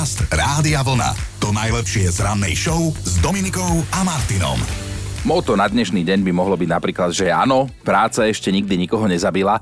Podcast Rádia Vlna. To najlepšie z rannej show s Dominikou a Martinom. Moto na dnešný deň by mohlo byť napríklad, že áno, práca ešte nikdy nikoho nezabila,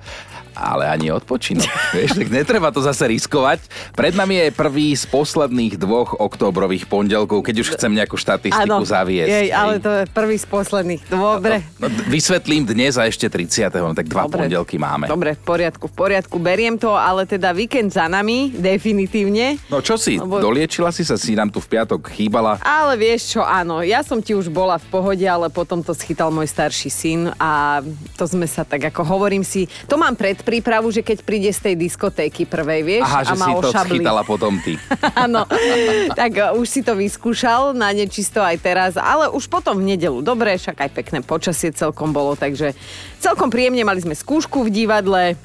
ale ani odpočinok. Vieš, tak netreba to zase riskovať. Pred nami je prvý z posledných dvoch októbrových pondelkov, keď už chcem nejakú štatistiku Áno, zaviesť. jej, ale to je prvý z posledných. Dobre. No, vysvetlím dnes a ešte 30. No, tak dva Dobre. pondelky máme. Dobre, v poriadku, v poriadku. Beriem to, ale teda víkend za nami, definitívne. No čo si, Lebo- doliečila si sa, si nám tu v piatok chýbala. Ale vieš čo, áno, ja som ti už bola v pohode, ale potom to schytal môj starší syn a to sme sa tak ako hovorím si, to mám pred prípravu, že keď príde z tej diskotéky prvej, vieš, Aha, že a ma si to schytala potom ty. Áno, tak uh, už si to vyskúšal na nečisto aj teraz, ale už potom v nedelu. Dobre, však aj pekné počasie celkom bolo, takže celkom príjemne mali sme skúšku v divadle.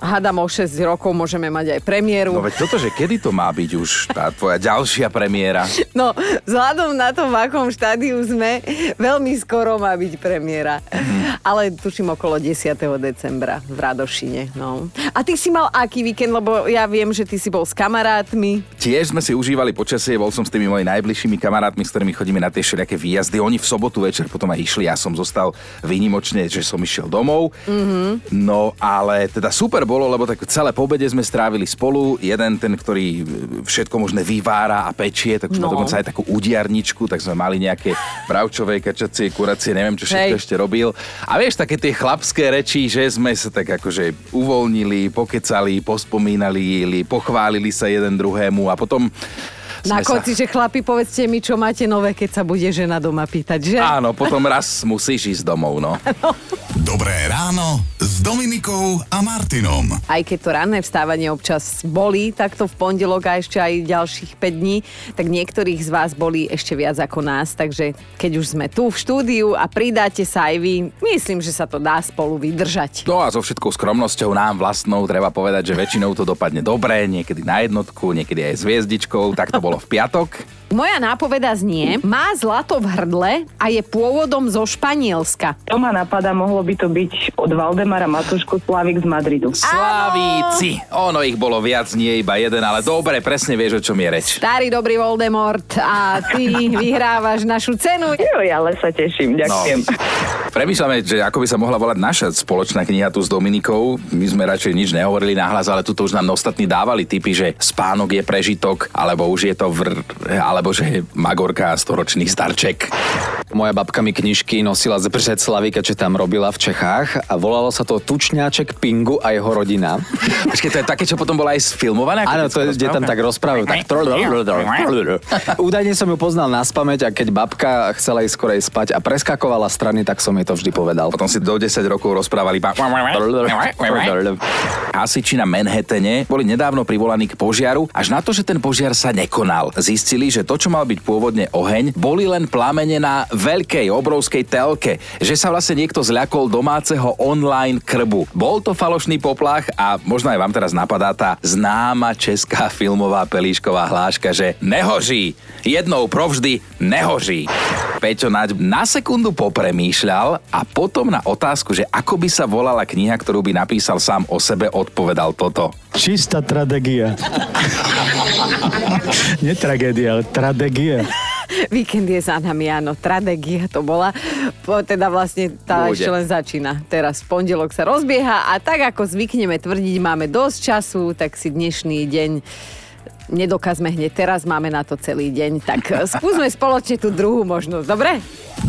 Hádam o 6 rokov môžeme mať aj premiéru. No veď toto, že kedy to má byť už tá tvoja ďalšia premiéra? No, vzhľadom na to, v akom štádiu sme, veľmi skoro má byť premiéra. Ale tuším okolo 10. decembra v Radošine. No. A ty si mal aký víkend, lebo ja viem, že ty si bol s kamarátmi. Tiež sme si užívali počasie, bol som s tými mojimi najbližšími kamarátmi, s ktorými chodíme na tie všelijaké výjazdy. Oni v sobotu večer potom aj išli, ja som zostal výnimočne, že som išiel domov. Mm-hmm. No ale teda super bolo, lebo tak celé pobede sme strávili spolu. Jeden ten, ktorý všetko možné vyvára a pečie, tak už no. má dokonca aj takú udiarničku, tak sme mali nejaké bravčové, kačacie, kuracie, neviem čo všetko Hej. ešte robil. A vieš, také tie chlapské reči, že sme sa tak akože uvoľnili, pokecali, pospomínali, pochválili sa jeden druhému a potom Na sme sa- konci, že chlapi, povedzte mi, čo máte nové, keď sa bude žena doma pýtať, že? Áno, potom raz musíš ísť domov, no. Dobré ráno s Dominikou a Martinom. Aj keď to ranné vstávanie občas bolí, takto v pondelok a ešte aj ďalších 5 dní, tak niektorých z vás boli ešte viac ako nás, takže keď už sme tu v štúdiu a pridáte sa aj vy, myslím, že sa to dá spolu vydržať. No a so všetkou skromnosťou nám vlastnou treba povedať, že väčšinou to dopadne dobre, niekedy na jednotku, niekedy aj s hviezdičkou, tak to bolo v piatok. Moja nápoveda znie, má zlato v hrdle a je pôvodom zo Španielska. To ma napadá, mohlo by to byť od Valdemara Matušku Slavik z Madridu. Slavíci! Ono ich bolo viac, nie iba jeden, ale dobre, presne vieš, o čom je reč. Starý dobrý Voldemort a ty vyhrávaš našu cenu. Jo, ale sa teším, ďakujem. Premýšľame, že ako by sa mohla volať naša spoločná kniha tu s Dominikou. My sme radšej nič nehovorili nahlas, ale tuto už nám ostatní dávali typy, že spánok je prežitok, alebo už je to vr, alebo že je Magorka a storočný starček. Moja babka mi knižky nosila z Břeclavy, keďže tam robila v Čechách a volalo sa to Tučňáček Pingu a jeho rodina. Počkej, to je také, čo potom bola aj sfilmované? Áno, to je, kde tam tak rozprávajú. Tak... Údajne som ju poznal na spameť a keď babka chcela ísť skorej spať a preskakovala strany, tak som jej to vždy povedal. Potom si do 10 rokov rozprávali iba... Hasiči na Manhattane boli nedávno privolaní k požiaru, až na to, že ten požiar sa nekonal. Zistili, že to, čo mal byť pôvodne oheň, boli len plamene na veľkej, obrovskej telke. Že sa vlastne niekto zľakol domáceho online krbu. Bol to falošný poplach a možno aj vám teraz napadá tá známa česká filmová pelíšková hláška, že nehoží. Jednou provždy nehoží. Peťo Naď na sekundu popremýšľal a potom na otázku, že ako by sa volala kniha, ktorú by napísal sám o sebe, odpovedal toto. Čistá tragédia. Nie tragédia, ale tragédia. Víkend je za nami, áno, tradegia to bola. Po, teda vlastne tá Bude. ešte len začína. Teraz pondelok sa rozbieha a tak ako zvykneme tvrdiť, máme dosť času, tak si dnešný deň nedokazme hneď teraz, máme na to celý deň. Tak skúsme spoločne tú druhú možnosť, dobre?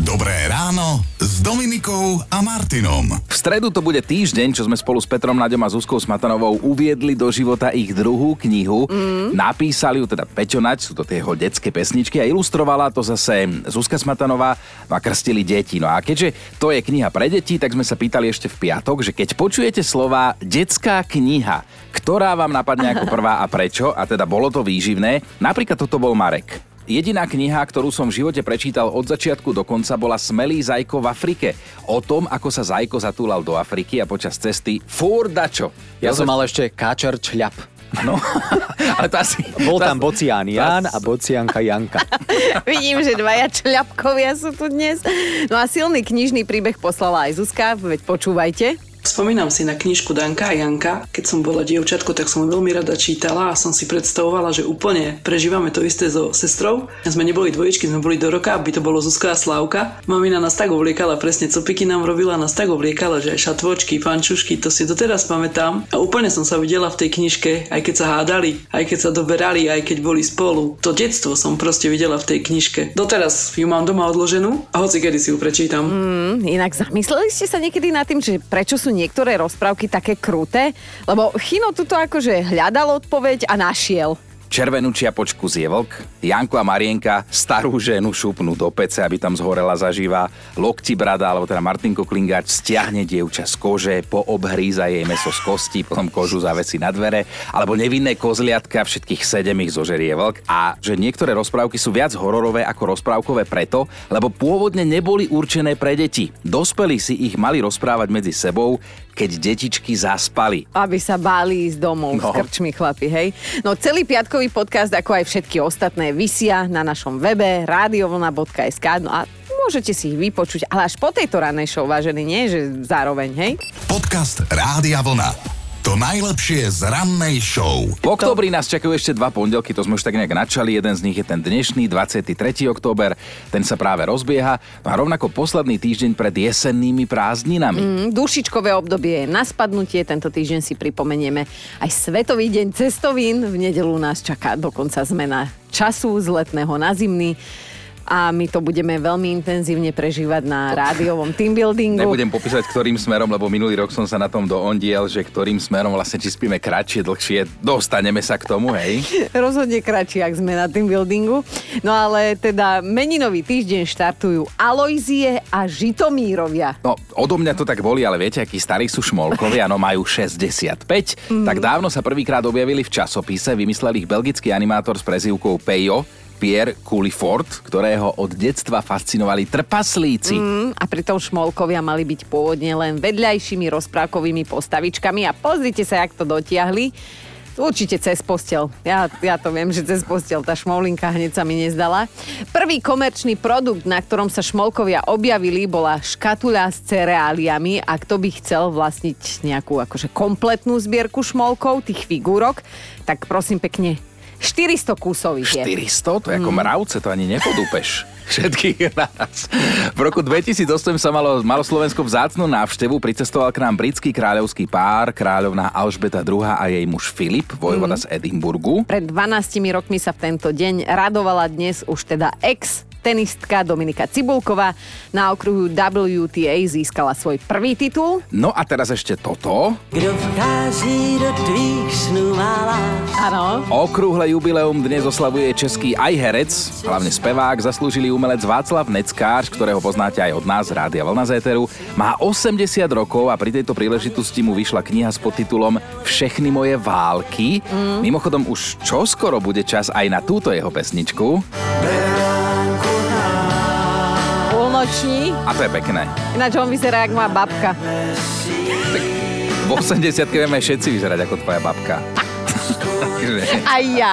Dobré ráno Dominikou a Martinom. V stredu to bude týždeň, čo sme spolu s Petrom Naďom a Zuzkou Smatanovou uviedli do života ich druhú knihu. Mm. Napísali ju teda Peťo Naď, sú to tie jeho detské pesničky a ilustrovala to zase Zuzka Smatanová no a krstili deti. No a keďže to je kniha pre deti, tak sme sa pýtali ešte v piatok, že keď počujete slova detská kniha, ktorá vám napadne ako prvá a prečo, a teda bolo to výživné, napríklad toto bol Marek. Jediná kniha, ktorú som v živote prečítal od začiatku do konca, bola Smelý zajko v Afrike. O tom, ako sa zajko zatúlal do Afriky a počas cesty fúr dačo. Ja som mal ešte káčer čľap. No, ale to asi... Bol tam Bocián Jan a Bocianka Janka. Vidím, že dvaja čľapkovia sú tu dnes. No a silný knižný príbeh poslala aj Zuzka, veď počúvajte. Spomínam si na knižku Danka a Janka. Keď som bola dievčatko, tak som ju veľmi rada čítala a som si predstavovala, že úplne prežívame to isté so sestrou. Sme neboli dvojičky, sme boli do roka, aby to bolo Zuzka a Slávka. Mamina nás tak ovliekala, presne copiky nám robila, nás tak ovliekala, že aj šatvočky, pančušky, to si doteraz pamätám. A úplne som sa videla v tej knižke, aj keď sa hádali, aj keď sa doberali, aj keď boli spolu. To detstvo som proste videla v tej knižke. Doteraz ju mám doma odloženú a hoci kedy si ju prečítam. Mm, inak zamysleli ste sa niekedy nad tým, že prečo sú niektoré rozprávky také kruté? Lebo Chino tuto akože hľadal odpoveď a našiel. Červenú čiapočku zje vlk, Janko a Marienka starú ženu šupnú do pece, aby tam zhorela zažíva, lokti brada, alebo teda Martinko Klingáč stiahne dievča z kože, poobhríza jej meso z kosti, potom kožu zavesí na dvere, alebo nevinné kozliatka, všetkých sedem ich zožerie vlk. A že niektoré rozprávky sú viac hororové ako rozprávkové preto, lebo pôvodne neboli určené pre deti. Dospelí si ich mali rozprávať medzi sebou, keď detičky zaspali. Aby sa báli ísť domov No. s krčmi chlapi, hej. No celý piatkový podcast, ako aj všetky ostatné, vysia na našom webe radiovlna.sk no a môžete si ich vypočuť, ale až po tejto ranej show, vážený, nie, že zároveň, hej. Podcast Rádia Vlna. To najlepšie z rannej show. V oktobri nás čakajú ešte dva pondelky, to sme už tak nejak načali. Jeden z nich je ten dnešný, 23. október, ten sa práve rozbieha. No a rovnako posledný týždeň pred jesennými prázdninami. Mm, dušičkové obdobie je na spadnutie, tento týždeň si pripomenieme aj Svetový deň cestovín. V nedelu nás čaká dokonca zmena času z letného na zimný a my to budeme veľmi intenzívne prežívať na rádiovom teambuildingu. Nebudem popísať, ktorým smerom, lebo minulý rok som sa na tom doondiel, že ktorým smerom vlastne či spíme kratšie, dlhšie. Dostaneme sa k tomu, hej? Rozhodne kratšie, ak sme na tým buildingu. No ale teda meninový týždeň štartujú Alojzie a Žitomírovia. No, odo mňa to tak boli, ale viete, akí starí sú šmolkovia, no majú 65. Mhm. Tak dávno sa prvýkrát objavili v časopise, vymyslel ich belgický animátor s prezývkou Pejo, Pierre Coulifort, ktorého od detstva fascinovali trpaslíci. Mm, a pritom šmolkovia mali byť pôvodne len vedľajšími rozprávkovými postavičkami a pozrite sa, jak to dotiahli. Určite cez postel. Ja, ja to viem, že cez postel tá šmoulinka hneď sa mi nezdala. Prvý komerčný produkt, na ktorom sa šmolkovia objavili, bola škatuľa s cereáliami a kto by chcel vlastniť nejakú akože kompletnú zbierku šmolkov, tých figúrok, tak prosím pekne, 400 kusov ich je. 400? To je ako mravce, to ani nepodúpeš. Všetkých naraz. V roku 2008 sa malo, malo Slovensko vzácnú návštevu, pricestoval k nám britský kráľovský pár, kráľovná Alžbeta II a jej muž Filip, vojvoda z Edimburgu. Pred 12 rokmi sa v tento deň radovala dnes už teda ex tenistka Dominika Cibulková. Na okruhu WTA získala svoj prvý titul. No a teraz ešte toto. Kdo vchází do tvých snů má? Áno. Okrúhle jubileum dnes oslavuje český aj herec, hlavne spevák, zaslúžilý umelec Václav Neckář, ktorého poznáte aj od nás, Rádia Vlna z Éteru. Má 80 rokov a pri tejto príležitosti mu vyšla kniha s podtitulom Všechny moje války. Mm. Mimochodom už čoskoro bude čas aj na túto jeho pesničku. Polnoční. A to je pekné. Ináč on vyzerá, jak moja babka. V 80 vieme všetci vyzerať ako tvoja babka. Takže Aj ja.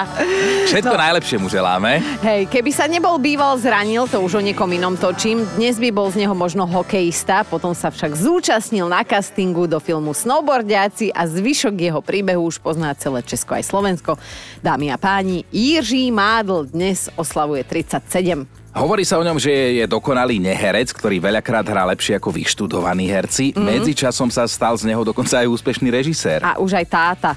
Všetko najlepšie mu želáme. Hej, keby sa nebol býval zranil, to už o niekom inom točím. Dnes by bol z neho možno hokejista, potom sa však zúčastnil na castingu do filmu Snowboardiaci a zvyšok jeho príbehu už pozná celé Česko aj Slovensko. Dámy a páni, Jiří Mádl dnes oslavuje 37. Hovorí sa o ňom, že je dokonalý neherec, ktorý veľakrát hrá lepšie ako vyštudovaní herci. Mm. Medzičasom sa stal z neho dokonca aj úspešný režisér. A už aj táta.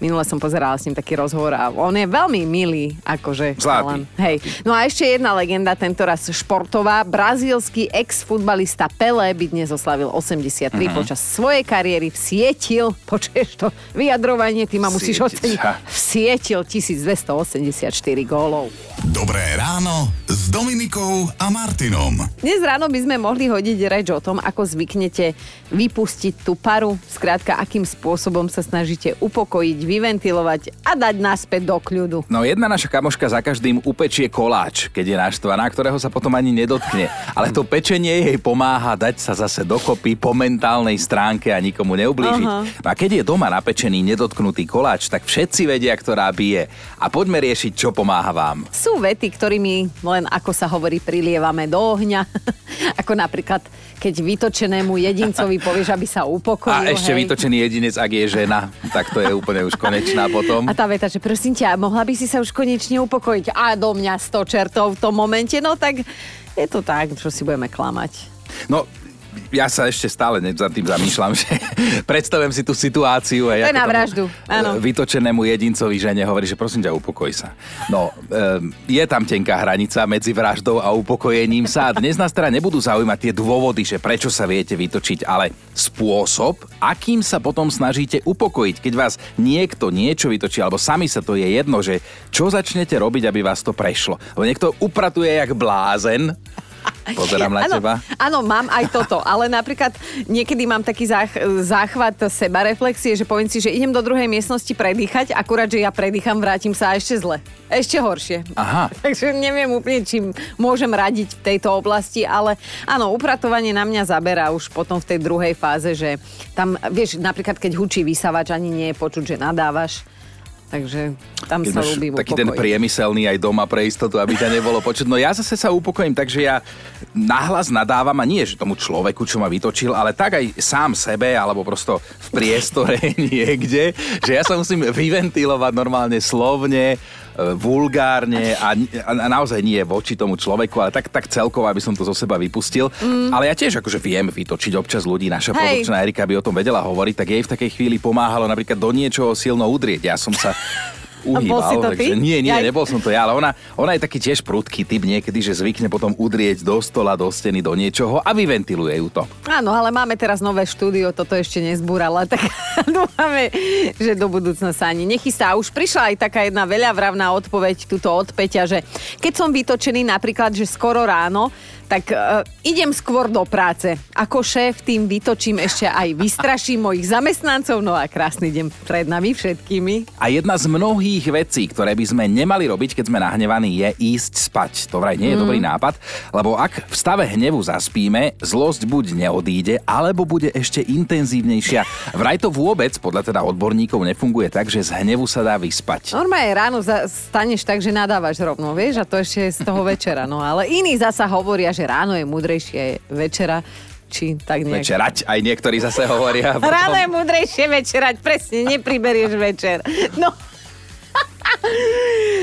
Minule som pozerala s ním taký rozhovor a on je veľmi milý, akože. Zlatý. chalan. Hej. No a ešte jedna legenda, tento raz športová. Brazílsky ex-futbalista Pele by dnes oslavil 83 Mhm. počas svojej kariéry vsietil, počuješ to vyjadrovanie, ty ma musíš oceniť, vsietil 1284 gólov. Dobré ráno s Dominikou a Martinom. Dnes ráno by sme mohli hodiť reč o tom, ako zvyknete vypustiť tú paru, skrátka, akým spôsobom sa snažíte upokojiť, vyventilovať a dať naspäť do kľudu. No jedna naša kamoška za každým upečie koláč, keď je naštvaná, ktorého sa potom ani nedotkne. Ale to pečenie jej pomáha dať sa zase dokopy po mentálnej stránke a nikomu neublížiť. Aha. No a keď je doma napečený nedotknutý koláč, tak všetci vedia, ktorá bije. A poďme riešiť, čo pomáha vám. Sú vety, ktorými len ako sa hovorí, prilievame do ohňa. ako napríklad, keď vytočenému jedincovi povieš, aby sa upokojil. A ešte hej. vytočený jedinec, ak je žena, tak to je úplne už konečná potom. A tá veta, že prosím ťa, mohla by si sa už konečne upokojiť. A do mňa 100 čertov v tom momente, no tak je to tak, čo si budeme klamať. No, ja sa ešte stále za tým zamýšľam, že predstavujem si tú situáciu. To Aj ako na vraždu, áno. e, Vytočenému jedincovi žene hovorí, že prosím ťa, upokoj sa. No, e, je tam tenká hranica medzi vraždou a upokojením sa. A Dnes nás teda nebudú zaujímať tie dôvody, že prečo sa viete vytočiť, ale spôsob, akým sa potom snažíte upokojiť. Keď vás niekto niečo vytočí, alebo sami sa to je jedno, že čo začnete robiť, aby vás to prešlo. Lebo niekto upratuje jak blázen, Pozerám na Áno, teba. Áno, mám aj toto, ale napríklad niekedy mám taký zách, záchvat sebareflexie, že poviem si, že idem do druhej miestnosti predýchať, akurát, že ja predýcham, vrátim sa a ešte zle. Ešte horšie. Aha. Takže neviem úplne, čím môžem radiť v tejto oblasti, ale áno, upratovanie na mňa zaberá už potom v tej druhej fáze, že tam, vieš, napríklad keď hučí vysavač, ani nie je počuť, že nadávaš. Takže tam Keď sa máš ľúbim taký ten priemyselný aj doma pre istotu, aby ťa nebolo počuť. No ja zase sa upokojím, takže ja nahlas nadávam a nie, že tomu človeku, čo ma vytočil, ale tak aj sám sebe, alebo prosto v priestore niekde, že ja sa musím vyventilovať normálne slovne, vulgárne a, a, a naozaj nie voči tomu človeku, ale tak, tak celkovo, aby som to zo seba vypustil. Mm. Ale ja tiež akože viem vytočiť občas ľudí. Naša Hej. produkčná Erika by o tom vedela hovoriť, tak jej v takej chvíli pomáhalo napríklad do niečoho silno udrieť. Ja som sa uhýbal, si to ty? takže nie, nie, Jaj. nebol som to ja, ale ona, ona je taký tiež prudký typ niekedy, že zvykne potom udrieť do stola, do steny, do niečoho a vyventiluje ju to. Áno, ale máme teraz nové štúdio, toto ešte nezbúrala, tak dúfame, že do budúcna sa ani nechystá. Už prišla aj taká jedna veľavravná odpoveď tuto od Peťa, že keď som vytočený napríklad, že skoro ráno, tak uh, idem skôr do práce. Ako šéf tým vytočím ešte aj vystraším mojich zamestnancov. No a krásny deň pred nami všetkými. A jedna z mnohých vecí, ktoré by sme nemali robiť, keď sme nahnevaní, je ísť spať. To vraj nie je mm. dobrý nápad, lebo ak v stave hnevu zaspíme, zlosť buď neodíde, alebo bude ešte intenzívnejšia. Vraj to vôbec, podľa teda odborníkov, nefunguje tak, že z hnevu sa dá vyspať. Normálne ráno staneš tak, že nadávaš rovno, vieš, a to ešte z toho večera. No ale iní zasa hovoria, že ráno je múdrejšie večera, či tak nejak. Večerať, aj niektorí zase hovoria. Ráno je múdrejšie večerať, presne, nepriberieš večer. No.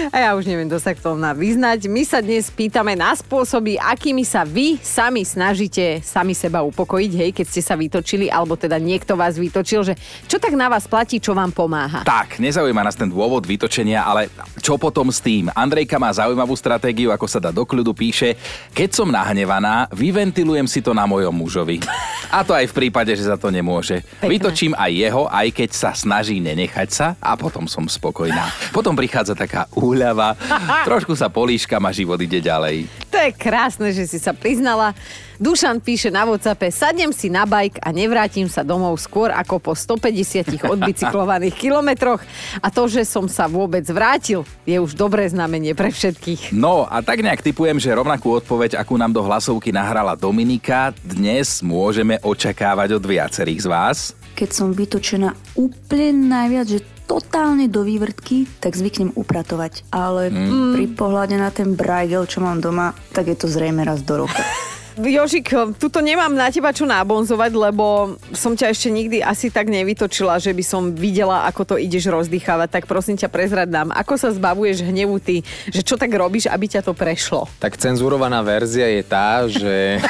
A ja už neviem, kto sa k tomu vyznať. My sa dnes pýtame na spôsoby, akými sa vy sami snažíte sami seba upokojiť, hej, keď ste sa vytočili, alebo teda niekto vás vytočil, že čo tak na vás platí, čo vám pomáha. Tak, nezaujíma nás ten dôvod vytočenia, ale čo potom s tým? Andrejka má zaujímavú stratégiu, ako sa dá do kľudu, píše, keď som nahnevaná, vyventilujem si to na mojom mužovi. A to aj v prípade, že za to nemôže. Pekné. Vytočím aj jeho, aj keď sa snaží nenechať sa a potom som spokojná. Potom prichádza taká úľava, trošku sa políškam a život ide ďalej. To je krásne, že si sa priznala. Dušan píše na Whatsappe, sadnem si na bajk a nevrátim sa domov skôr ako po 150 odbicyklovaných kilometroch a to, že som sa vôbec vrátil, je už dobré znamenie pre všetkých. No a tak nejak typujem, že rovnakú odpoveď, akú nám do hlasovky nahrala Dominika, dnes môžeme očakávať od viacerých z vás. Keď som vytočená úplne najviac, že totálne do vývrtky, tak zvyknem upratovať. Ale mm. pri pohľade na ten brajgel, čo mám doma, tak je to zrejme raz do roka. Jožik, tuto nemám na teba čo nábonzovať, lebo som ťa ešte nikdy asi tak nevytočila, že by som videla, ako to ideš rozdýchavať. Tak prosím ťa, prezrad nám, ako sa zbavuješ hnevu ty, že čo tak robíš, aby ťa to prešlo? Tak cenzurovaná verzia je tá, že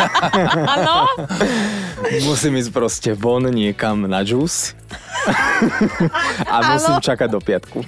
Áno? musím ísť proste von niekam na džús a musím čakať do piatku.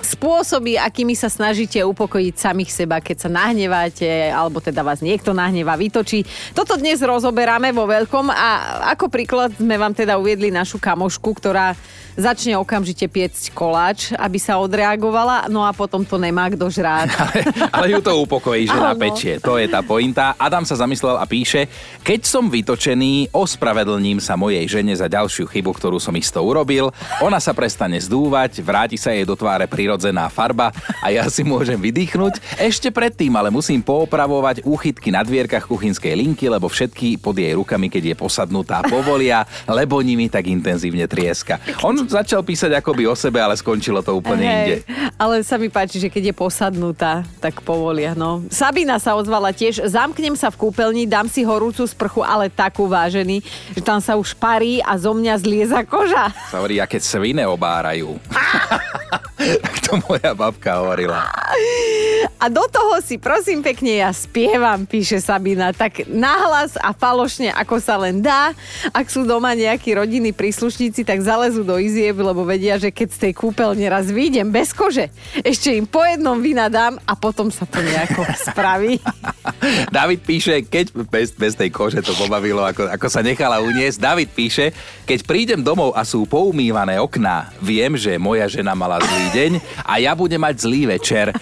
Spôsoby, akými sa snažíte upokojiť samých seba, keď sa nahneváte, alebo teda vás niekto nahnevá, vytočí. Toto dnes rozoberáme vo veľkom a ako príklad sme vám teda uviedli našu kamošku, ktorá začne okamžite piecť koláč, aby sa odreagovala, no a potom to nemá kto žrát. Ale, ale ju to upokojí, že Áno. napečie. To je tá pointa. Adam sa zamyslel a píše, keď som vytočený, ospravedlním sa mojej žene za ďalšiu chybu, ktorú som isto urobil. Ona sa prestane zdúvať, vráti sa jej do tváre prirodzená farba a ja si môžem vydýchnuť. Ešte predtým ale musím poopravovať úchytky na dvierkach kuchynskej linky, lebo všetky pod jej rukami, keď je posadnutá, povolia, lebo nimi tak intenzívne trieska. On začal písať akoby o sebe, ale skončilo to úplne inde. ale sa mi páči, že keď je posadnutá, tak povolia. No. Sabina sa ozvala tiež, zamknem sa v kúpeľni, dám si horúcu sprchu, ale takú vážený, že tam sa už parí a zo mňa zlieza koža. Sa hovorí, aké svine obárajú. tak to moja babka hovorila. A do toho si prosím pekne ja spievam, píše Sabina, tak nahlas a falošne, ako sa len dá. Ak sú doma nejakí rodiny príslušníci, tak zalezú do izieb, lebo vedia, že keď z tej kúpeľne raz vyjdem bez kože, ešte im po jednom vynadám a potom sa to nejako spraví. David píše, keď bez, bez tej kože to pobavilo, ako, ako sa nechala uniesť. David píše, keď prídem domov a sú poumývané okná, viem, že moja žena mala zlý deň a ja budem mať zlý večer.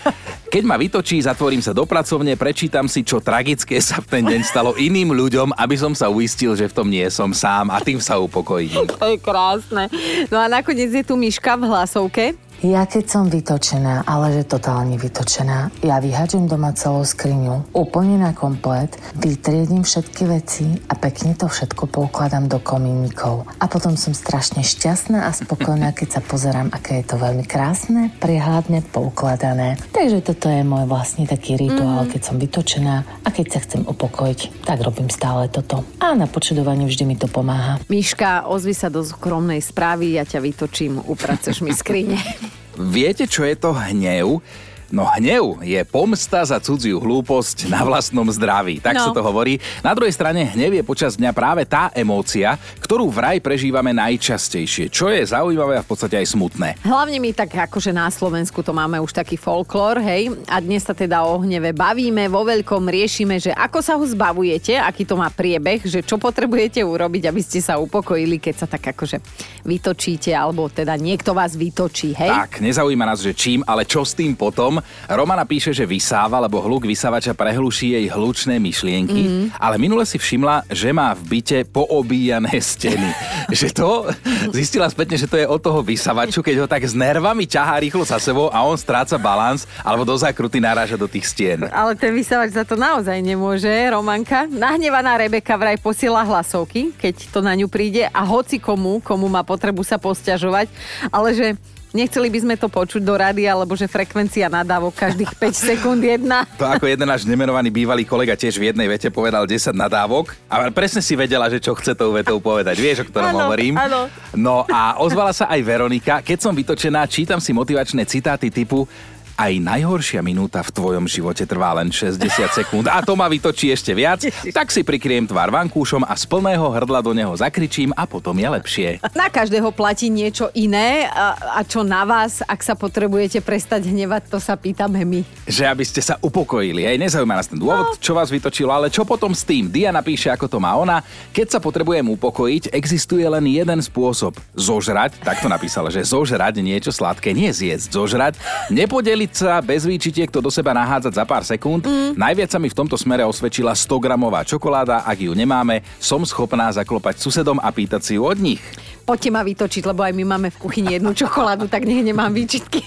Keď ma vytočí, zatvorím sa do pracovne, prečítam si, čo tragické sa v ten deň stalo iným ľuďom, aby som sa uistil, že v tom nie som sám a tým sa upokojím. To je krásne. No a nakoniec je tu Miška v hlasovke. Ja keď som vytočená, ale že totálne vytočená, ja vyhaďujem doma celú skriňu, úplne na komplet, vytriedím všetky veci a pekne to všetko poukladám do komínikov. A potom som strašne šťastná a spokojná, keď sa pozerám, aké je to veľmi krásne, prehľadne poukladané. Takže toto je môj vlastne taký rituál, mm. keď som vytočená a keď sa chcem upokojiť, tak robím stále toto. A na počudovanie vždy mi to pomáha. Miška, ozvi sa do skromnej správy, ja ťa vytočím, upraceš mi skrine. Viete, čo je to hnev? No hnev je pomsta za cudziu hlúposť na vlastnom zdraví. Tak no. sa to hovorí. Na druhej strane hnev je počas dňa práve tá emócia, ktorú vraj prežívame najčastejšie. Čo je zaujímavé a v podstate aj smutné. Hlavne my tak akože na Slovensku to máme už taký folklór, hej. A dnes sa teda o hneve bavíme, vo veľkom riešime, že ako sa ho zbavujete, aký to má priebeh, že čo potrebujete urobiť, aby ste sa upokojili, keď sa tak akože vytočíte, alebo teda niekto vás vytočí, hej. Tak, nezaujíma nás, že čím, ale čo s tým potom. Romana píše, že vysáva, lebo hluk vysávača prehluší jej hlučné myšlienky, mm. ale minule si všimla, že má v byte poobíjané steny. že to zistila spätne, že to je od toho vysavaču, keď ho tak s nervami ťahá rýchlo za sebou a on stráca balans alebo do zakruty naráža do tých stien. Ale ten vysavač za to naozaj nemôže, Romanka. Nahnevaná Rebeka vraj posiela hlasovky, keď to na ňu príde a hoci komu, komu má potrebu sa posťažovať, ale že Nechceli by sme to počuť do rady, alebo že frekvencia nadávok každých 5 sekúnd jedna. To ako jeden náš nemenovaný bývalý kolega tiež v jednej vete povedal 10 nadávok a presne si vedela, že čo chce tou vetou povedať. Vieš, o ktorom ano, hovorím? Áno. No a ozvala sa aj Veronika. Keď som vytočená, čítam si motivačné citáty typu aj najhoršia minúta v tvojom živote trvá len 60 sekúnd a to ma vytočí ešte viac, tak si prikriem tvár vankúšom a z plného hrdla do neho zakričím a potom je lepšie. Na každého platí niečo iné a, a čo na vás, ak sa potrebujete prestať hnevať, to sa pýtame my. Že aby ste sa upokojili, hej, nezaujíma nás ten dôvod, no. čo vás vytočilo, ale čo potom s tým? Dia napíše, ako to má ona. Keď sa potrebujem upokojiť, existuje len jeden spôsob. Zožrať, tak to napísala, že zožrať niečo sladké, nie zjesť, zožrať, nepodeliť Snažiť sa bez výčitiek to do seba nahádzať za pár sekúnd. Mm. Najviac sa mi v tomto smere osvedčila 100 gramová čokoláda. Ak ju nemáme, som schopná zaklopať susedom a pýtať si ju od nich. Poďte ma vytočiť, lebo aj my máme v kuchyni jednu čokoládu, tak nech nemám výčitky.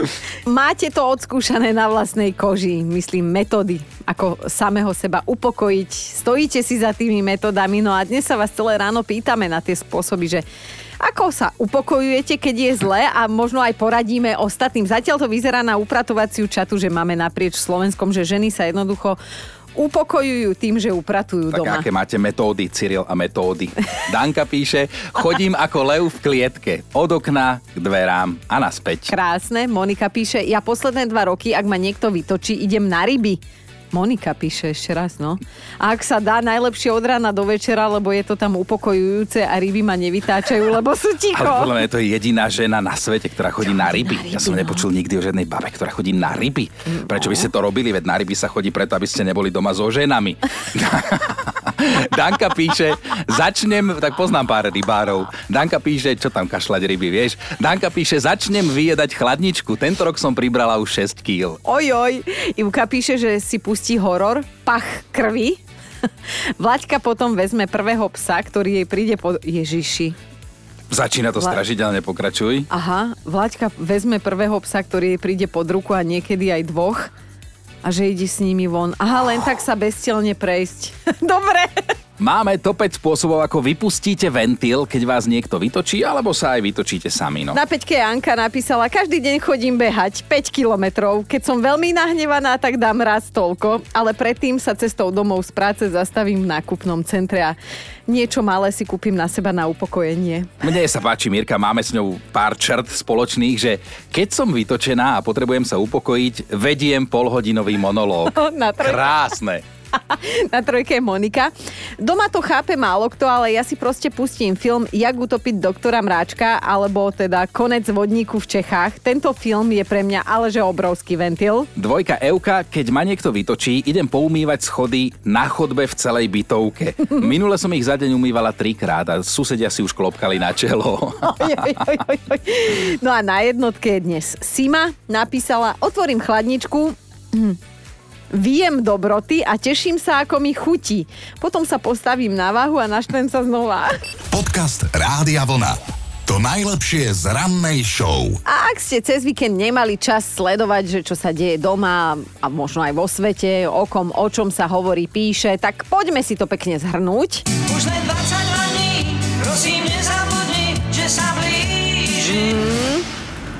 Máte to odskúšané na vlastnej koži, myslím, metódy, ako samého seba upokojiť. Stojíte si za tými metodami, no a dnes sa vás celé ráno pýtame na tie spôsoby, že ako sa upokojujete, keď je zle a možno aj poradíme ostatným. Zatiaľ to vyzerá na upratovaciu čatu, že máme naprieč Slovenskom, že ženy sa jednoducho upokojujú tým, že upratujú tak doma. aké máte metódy, Cyril a metódy. Danka píše, chodím ako lev v klietke, od okna k dverám a naspäť. Krásne, Monika píše, ja posledné dva roky, ak ma niekto vytočí, idem na ryby. Monika píše ešte raz, no. A ak sa dá, najlepšie od rána do večera, lebo je to tam upokojujúce a ryby ma nevytáčajú, lebo sú ticho. Ale podľa mňa to je jediná žena na svete, ktorá chodí na ryby. Na ryby ja som no. nepočul nikdy o žiadnej babe, ktorá chodí na ryby. Prečo by ste to robili? Veď na ryby sa chodí preto, aby ste neboli doma so ženami. Danka píše, začnem, tak poznám pár rybárov. Danka píše, čo tam kašľať ryby, vieš? Danka píše, začnem vyjedať chladničku. Tento rok som pribrala už 6 kg. Ojoj, Ivka píše, že si pustí horor, pach krvi. Vlaďka potom vezme prvého psa, ktorý jej príde po... Ježiši, Začína to Vla... strašidelne, pokračuj. Aha, Vlaďka vezme prvého psa, ktorý jej príde pod ruku a niekedy aj dvoch a že ide s nimi von. Aha, len tak sa bezcielne prejsť. Dobre. Máme to 5 spôsobov, ako vypustíte ventil, keď vás niekto vytočí, alebo sa aj vytočíte sami. No. Na peťke Anka napísala, každý deň chodím behať 5 kilometrov. Keď som veľmi nahnevaná, tak dám raz toľko, ale predtým sa cestou domov z práce zastavím v nákupnom centre a niečo malé si kúpim na seba na upokojenie. Mne sa páči, Mirka, máme s ňou pár črt spoločných, že keď som vytočená a potrebujem sa upokojiť, vediem polhodinový monológ. Krásne. na trojke je Monika. Doma to chápe málo kto, ale ja si proste pustím film Jak utopiť doktora Mráčka, alebo teda Konec vodníku v Čechách. Tento film je pre mňa ale že obrovský ventil. Dvojka Euka, keď ma niekto vytočí, idem poumývať schody na chodbe v celej bytovke. Minule som ich za deň umývala trikrát a susedia si už klopkali na čelo. No a na jednotke je dnes Sima napísala, otvorím chladničku, Viem dobroty a teším sa, ako mi chutí. Potom sa postavím na váhu a naštvem sa znova. Podcast Rádia Vlna. To najlepšie z rannej show. A ak ste cez víkend nemali čas sledovať, že čo sa deje doma a možno aj vo svete, o kom, o čom sa hovorí, píše, tak poďme si to pekne zhrnúť. Už len 22 dní, prosím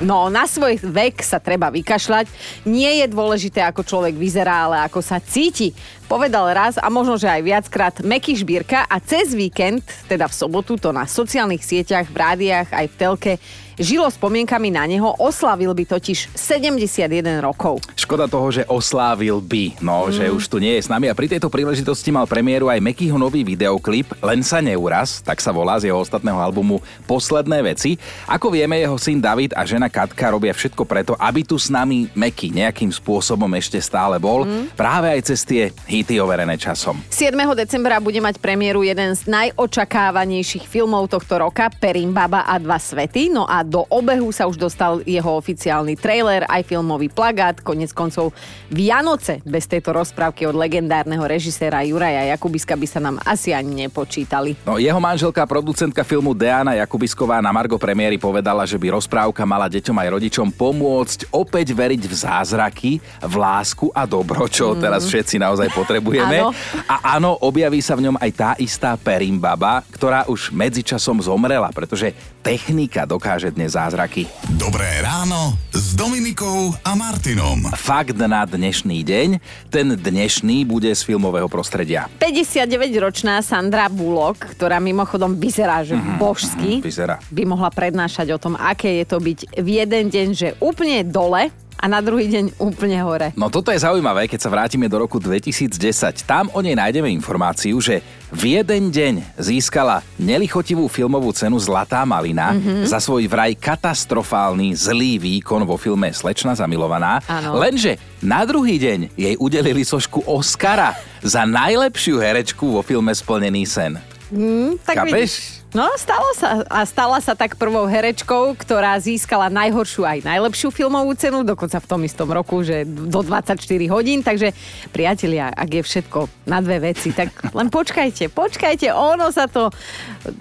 No, na svoj vek sa treba vykašľať. Nie je dôležité, ako človek vyzerá, ale ako sa cíti. Povedal raz a možno, že aj viackrát Meky Žbírka a cez víkend, teda v sobotu, to na sociálnych sieťach, v rádiách, aj v telke, žilo spomienkami na neho, oslavil by totiž 71 rokov. Škoda toho, že oslávil by, no, mm. že už tu nie je s nami a pri tejto príležitosti mal premiéru aj Mekyho nový videoklip Len sa neuraz, tak sa volá z jeho ostatného albumu Posledné veci. Ako vieme, jeho syn David a žena Katka robia všetko preto, aby tu s nami Meky nejakým spôsobom ešte stále bol, mm. práve aj cez tie hity overené časom. 7. decembra bude mať premiéru jeden z najočakávanejších filmov tohto roka, Perimbaba a dva svety. No a do obehu sa už dostal jeho oficiálny trailer, aj filmový plagát, konec koncov Vianoce bez tejto rozprávky od legendárneho režiséra Juraja Jakubiska by sa nám asi ani nepočítali. No, jeho manželka, producentka filmu Deana Jakubisková na Margo premiéry povedala, že by rozprávka mala deťom aj rodičom pomôcť opäť veriť v zázraky, v lásku a dobro, čo mm. teraz všetci naozaj potrebujeme. Áno. A áno, objaví sa v ňom aj tá istá Perimbaba, ktorá už medzičasom zomrela, pretože technika dokáže dnes zázraky. Dobré ráno s Dominikou a Martinom. Fakt na dnešný deň, ten dnešný bude z filmového prostredia. 59-ročná Sandra Bullock, ktorá mimochodom vyzerá, že Mhm, božsky, mhm, vyzerá. by mohla prednášať o tom, aké je to byť v jeden deň, že úplne dole a na druhý deň úplne hore. No toto je zaujímavé, keď sa vrátime do roku 2010. Tam o nej nájdeme informáciu, že v jeden deň získala nelichotivú filmovú cenu Zlatá malina Mhm. za svoj vraj katastrofálny zlý výkon vo filme Slečna zamilovaná. Áno. Lenže na druhý deň jej udelili sošku Oscara za najlepšiu herečku vo filme Splnený sen. Hm, tak Chápeš? vidíš. No, stalo sa. A stala sa tak prvou herečkou, ktorá získala najhoršiu aj najlepšiu filmovú cenu, dokonca v tom istom roku, že do 24 hodín. Takže, priatelia, ak je všetko na dve veci, tak len počkajte, počkajte, ono sa to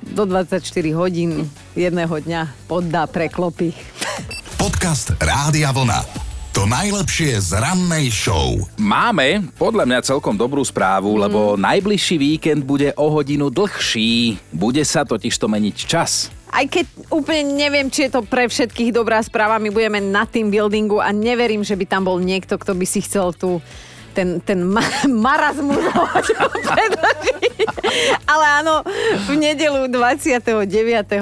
do 24 hodín jedného dňa poddá preklopy. Podcast Rádia Vlna. To najlepšie z rannej show. Máme podľa mňa celkom dobrú správu, lebo najbližší víkend bude o hodinu dlhší. Bude sa totiž to meniť čas. Aj keď úplne neviem, či je to pre všetkých dobrá správa, my budeme na tým buildingu a neverím, že by tam bol niekto, kto by si chcel tu ten, ten ma- marazmus. Ale áno, v nedelu 29.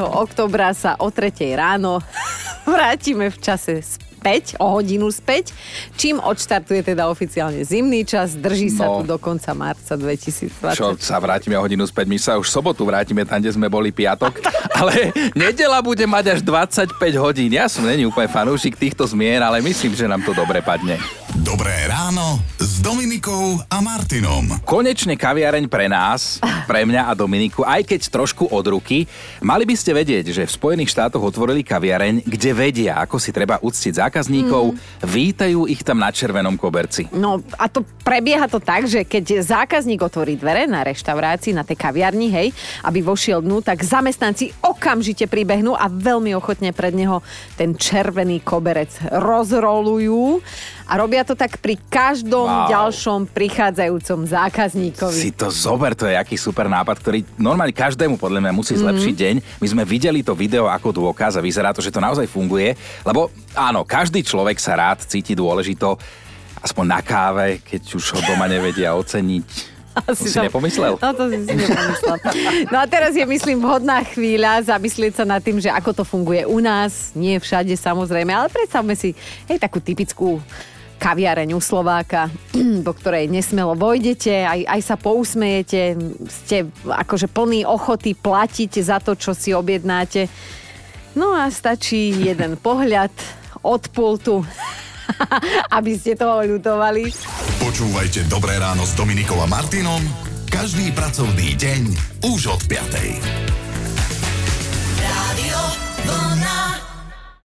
oktobra sa o 3. ráno vrátime v čase späť, o hodinu späť, čím odštartuje teda oficiálne zimný čas, drží sa No. tu do konca marca 2020. Čo sa vrátime o hodinu späť, my sa už v sobotu vrátime tam, kde sme boli piatok, ale nedela bude mať až 25 hodín. Ja som není úplne fanúšik týchto zmien, ale myslím, že nám to dobre padne. Dobré ráno s Dominikou a Martinom. Konečne kaviareň pre nás, pre mňa a Dominiku, aj keď trošku od ruky. Mali by ste vedieť, že v Spojených štátoch otvorili kaviareň, kde vedia, ako si treba uctiť zákazníkov, vítajú ich tam na červenom koberci. No a to prebieha to tak, že keď zákazník otvorí dvere na reštaurácii, na tej kaviarni, hej, aby vošiel dnu, tak zamestnanci okamžite pribehnú a veľmi ochotne pred neho ten červený koberec rozrolujú a robia to tak pri každom Wow. ďalšom prichádzajúcom zákazníkovi. Si to zober, to je aký super nápad, ktorý normálne každému podľa mňa Mhm. musí zlepšiť deň. My sme videli to video ako dôkaz a vyzerá to, že to naozaj funguje, lebo áno, každý človek sa rád cíti dôležito, aspoň na káve, keď už ho doma nevedia oceniť. To si to- nepomyslel? No to si si nepomyslel. No a teraz je, myslím, vhodná chvíľa zamyslieť sa nad tým, že ako to funguje u nás, nie všade samozrejme, ale predstavme si hej, takú typickú kaviareň u Slováka, do ktorej nesmelo vojdete, aj, aj sa pousmejete, ste akože plní ochoty platiť za to, čo si objednáte. No a stačí jeden pohľad od pultu, aby ste toho ľutovali. Počúvajte Dobré ráno s Dominikou a Martinom každý pracovný deň už od 5.